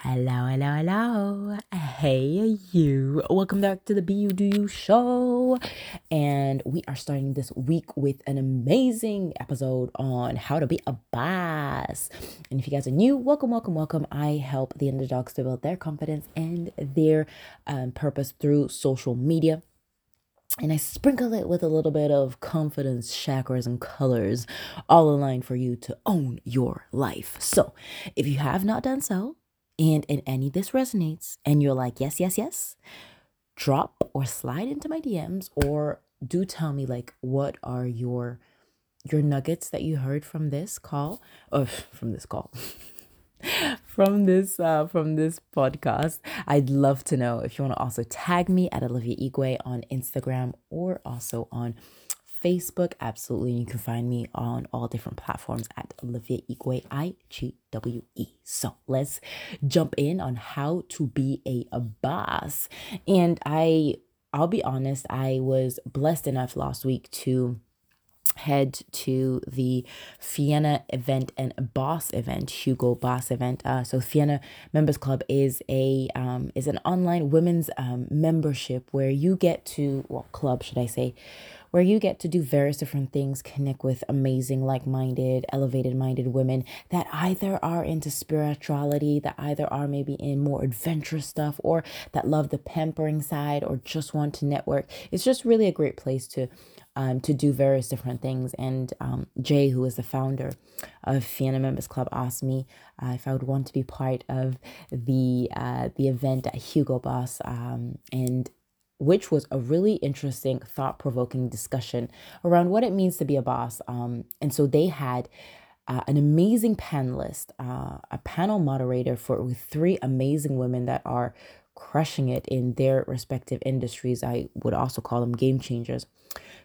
Hello, hello, hello. Hey, you. Welcome back to the Be You Do You show. And we are starting this week with an amazing episode on how to be a boss. And if you guys are new, welcome, welcome, welcome. I help the underdogs to build their confidence and their um, purpose through social media and I sprinkle it with a little bit of confidence, chakras, and colors, all aligned for you to own your life. So, if you have not done so, and in any this resonates, and you're like, yes, yes, yes, drop or slide into my DMs, or do tell me like what are your your nuggets that you heard from this call, or from this call. from this uh, from this podcast. I'd love to know if you want to also tag me at Olivia Igwe on Instagram or also on Facebook. Absolutely, you can find me on all different platforms at Olivia Igwe I G W E. So let's jump in on how to be a, a boss. And I I'll be honest, I was blessed enough last week to head to the Fiena event and Boss event, Hugo Boss event. Uh, so Fiena Members Club is a um, is an online women's um, membership where you get to well club should I say, where you get to do various different things, connect with amazing, like-minded, elevated-minded women that either are into spirituality, that either are maybe in more adventurous stuff, or that love the pampering side, or just want to network. It's just really a great place to um, to do various different things. And um, Jay, who is the founder of Fiena Members Club, asked me uh, if I would want to be part of the uh, the event at Hugo Boss, um, and which was a really interesting, thought provoking discussion around what it means to be a boss. Um, and so they had. Uh, an amazing panelist, uh, a panel moderator for with three amazing women that are crushing it in their respective industries. I would also call them game changers.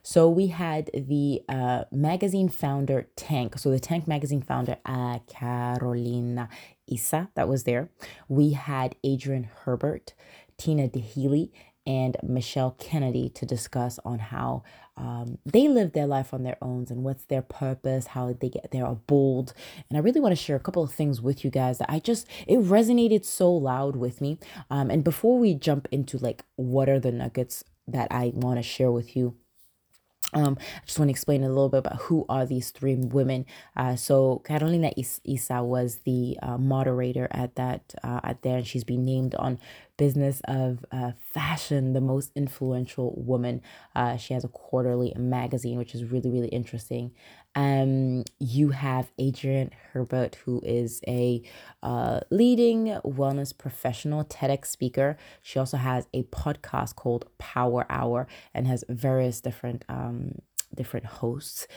So we had the uh, magazine founder Tank. So the Tank magazine founder uh, Carolina Issa that was there. We had Adrienne Herbert, Tina Daheley, and Michelle Kennedy to discuss on how um, they live their life on their own and what's their purpose, how they get there, are bold. And I really want to share a couple of things with you guys that I just, it resonated so loud with me. Um, and before we jump into like what are the nuggets that I want to share with you, um, I just want to explain a little bit about who are these three women. Uh, so Carolina Issa was the uh, moderator at that uh, at there, and she's been named on business of uh, fashion, the most influential woman. Uh, she has a quarterly magazine, which is really really interesting. Um, you have Adrienne Herbert, who is a uh, leading wellness professional, TEDx speaker. She also has a podcast called Power Hour and has various different um, different hosts.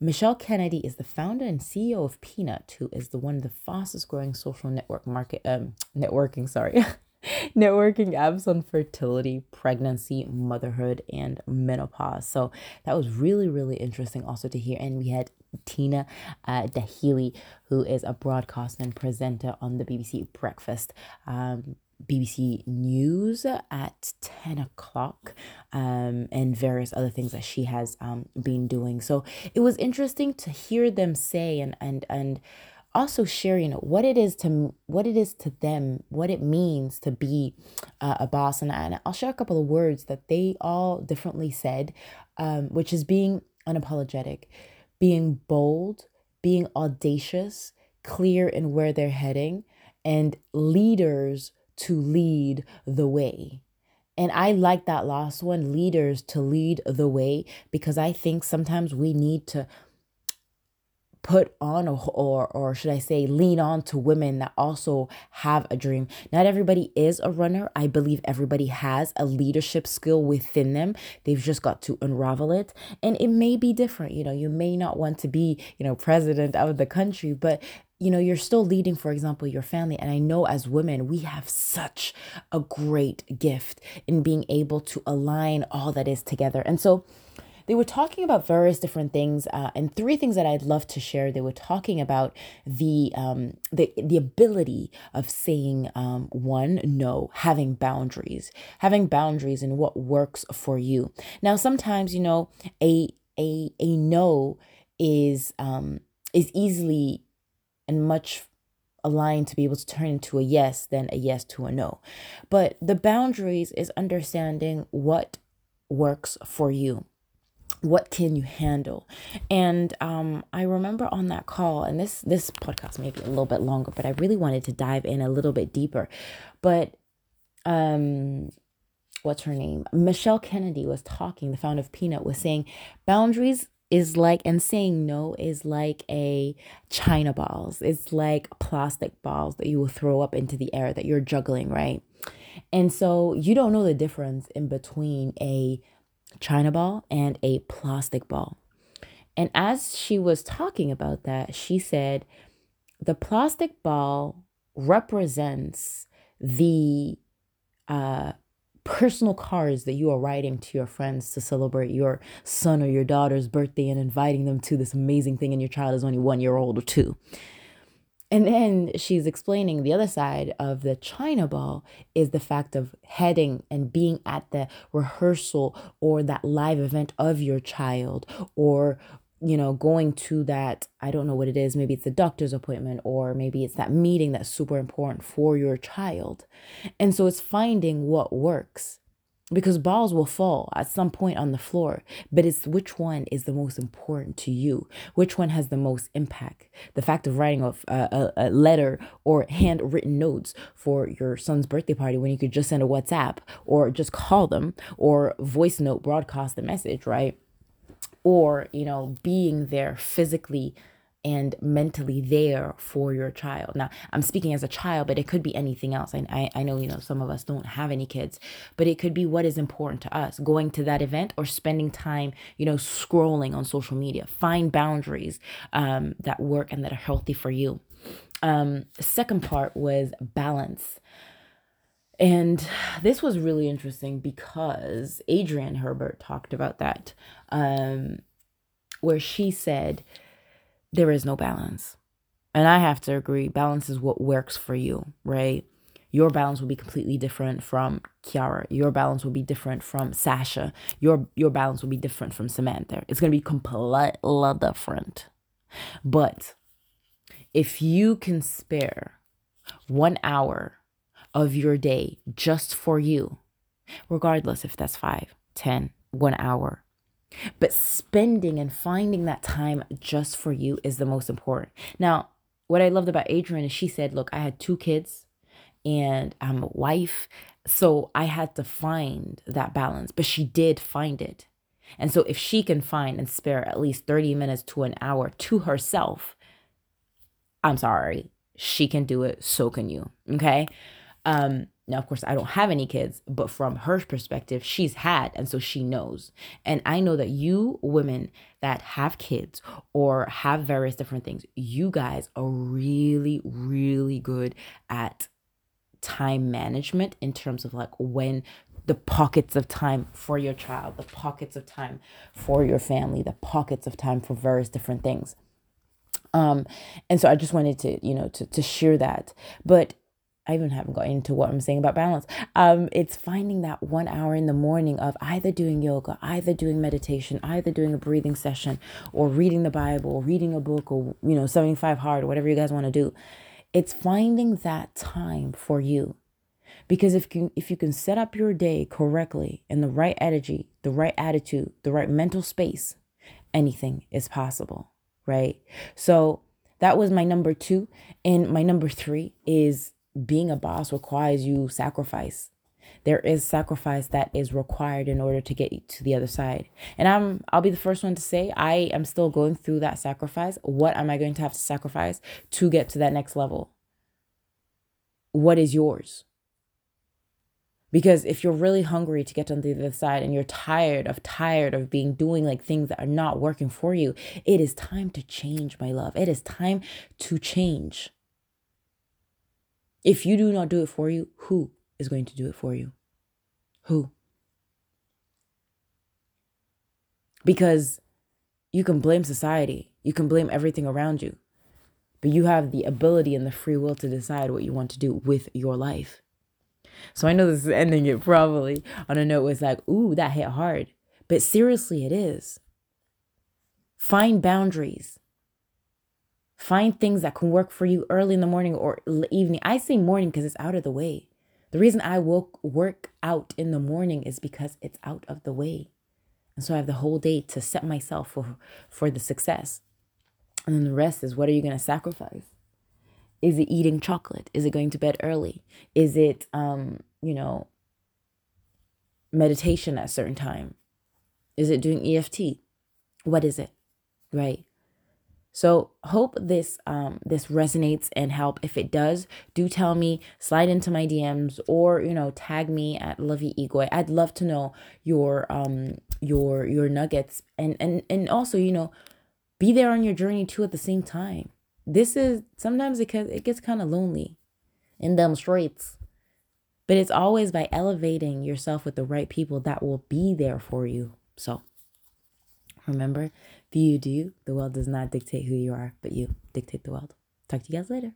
Michelle Kennedy is the founder and CEO of Peanut, who is the one of the fastest growing social network market um, networking, sorry, networking apps on fertility, pregnancy, motherhood, and menopause. So that was really, really interesting also to hear. And we had Tina uh, Daheley, who is a broadcaster and presenter on the BBC Breakfast. Um, BBC News at 10 o'clock um, and various other things that she has um, been doing. So it was interesting to hear them say and, and, and, also sharing what it is to what it is to them, what it means to be uh, a boss. And, and I'll share a couple of words that they all differently said, um, which is being unapologetic, being bold, being audacious, clear in where they're heading, and leaders to lead the way. And I like that last one, leaders to lead the way, because I think sometimes we need to put on or, or should I say lean on to women that also have a dream. Not everybody is a runner. I believe everybody has a leadership skill within them. They've just got to unravel it. And it may be different. You know, you may not want to be, you know, president of the country, but you know, you're still leading, for example, your family. And I know as women, we have such a great gift in being able to align all that is together. And so they were talking about various different things, uh, and three things that I'd love to share. They were talking about the um, the the ability of saying um, one no, having boundaries, having boundaries in what works for you. Now, sometimes you know a a a no is um, is easily and much a line to be able to turn into a yes than a yes to a no. But the boundaries is understanding what works for you what can you handle? And um, i remember on that call and this this podcast may be a little bit longer but i really wanted to dive in a little bit deeper. But um what's her name? Michelle kennedy was talking the founder of peanut was saying boundaries is like and saying no is like a china balls. It's like plastic balls that you will throw up into the air that you're juggling right? And so you don't know the difference in between a china ball and a plastic ball. And as she was talking about that, she said the plastic ball represents the uh, personal cards that you are writing to your friends to celebrate your son or your daughter's birthday and inviting them to this amazing thing, and your child is only one year old or two. And then she's explaining the other side of the China ball is the fact of heading and being at the rehearsal or that live event of your child or you know going to that i don't know what it is maybe it's a doctor's appointment or maybe it's that meeting that's super important for your child. And so it's finding what works because balls will fall at some point on the floor but it's which one is the most important to you? Which one has the most impact? The fact of writing a, a, a letter or handwritten notes for your son's birthday party when you could just send a whatsapp or just call them or voice note broadcast the message right? Or you know being there physically and mentally there for your child. Now, I'm speaking as a child, but it could be anything else. I, I, I, know, you know, some of us don't have any kids, but it could be what is important to us going to that event or spending time, you know, scrolling on social media. Find boundaries um, that work and that are healthy for you. Um, second part was balance. And this was really interesting because Adrienne Herbert talked about that, um, where she said, there is no balance. And I have to agree, balance is what works for you, right? Your balance will be completely different from Kiara. Your balance will be different from Sasha. Your your balance will be different from Samantha. It's gonna be completely different. But if you can spare one hour of your day just for you, regardless if that's five, ten, one hour, but spending and finding that time just for you is the most important. Now, what I loved about Adrienne is she said, Look, I had two kids and I'm a wife. So I had to find that balance, but she did find it. And so if she can find and spare at least 30 minutes to an hour to herself, I'm sorry, she can do it. So can you. Okay. Um, now, of course, I don't have any kids, but from her perspective, she's had, and so she knows. And I know that you women that have kids or have various different things, you guys are really, really good at time management in terms of like when the pockets of time for your child, the pockets of time for your family, the pockets of time for various different things. Um, and so I just wanted to, you know, to, to share that. But I even haven't got into what I'm saying about balance. Um, it's finding that one hour in the morning of either doing yoga, either doing meditation, either doing a breathing session, or reading the Bible, or reading a book, or you know, 75 hard, whatever you guys want to do. It's finding that time for you. Because if you if you can set up your day correctly in the right energy, the right attitude, the right mental space, anything is possible, right? So that was my number 2 and my number 3 is being a boss requires you sacrifice. There is sacrifice that is required in order to get to the other side. And I'm I'll be the first one to say I am still going through that sacrifice. What am I going to have to sacrifice to get to that next level? What is yours? Because if you're really hungry to get on the other side and you're tired of tired of being doing like things that are not working for you, it is time to change, my love. It is time to change. If you do not do it for you, who is going to do it for you? Who? Because you can blame society, you can blame everything around you, but you have the ability and the free will to decide what you want to do with your life. So I know this is ending it probably on a note was like, ooh, that hit hard. But seriously, it is. Find boundaries. Find things that can work for you early in the morning or evening. I say morning because it's out of the way. The reason I woke work out in the morning is because it's out of the way. And so I have the whole day to set myself for, for the success. And then the rest is what are you going to sacrifice? Is it eating chocolate? Is it going to bed early? Is it, um, you know, meditation at a certain time? Is it doing EFT? What is it? Right? So hope this um this resonates and help. If it does, do tell me, slide into my DMs or you know, tag me at Lovey Igwe. I'd love to know your um your your nuggets and and and also, you know, be there on your journey too at the same time. This is sometimes it can, it gets kind of lonely in them streets. But it's always by elevating yourself with the right people that will be there for you. So remember, you do. The world does not dictate who you are, but you dictate the world. Talk to you guys later.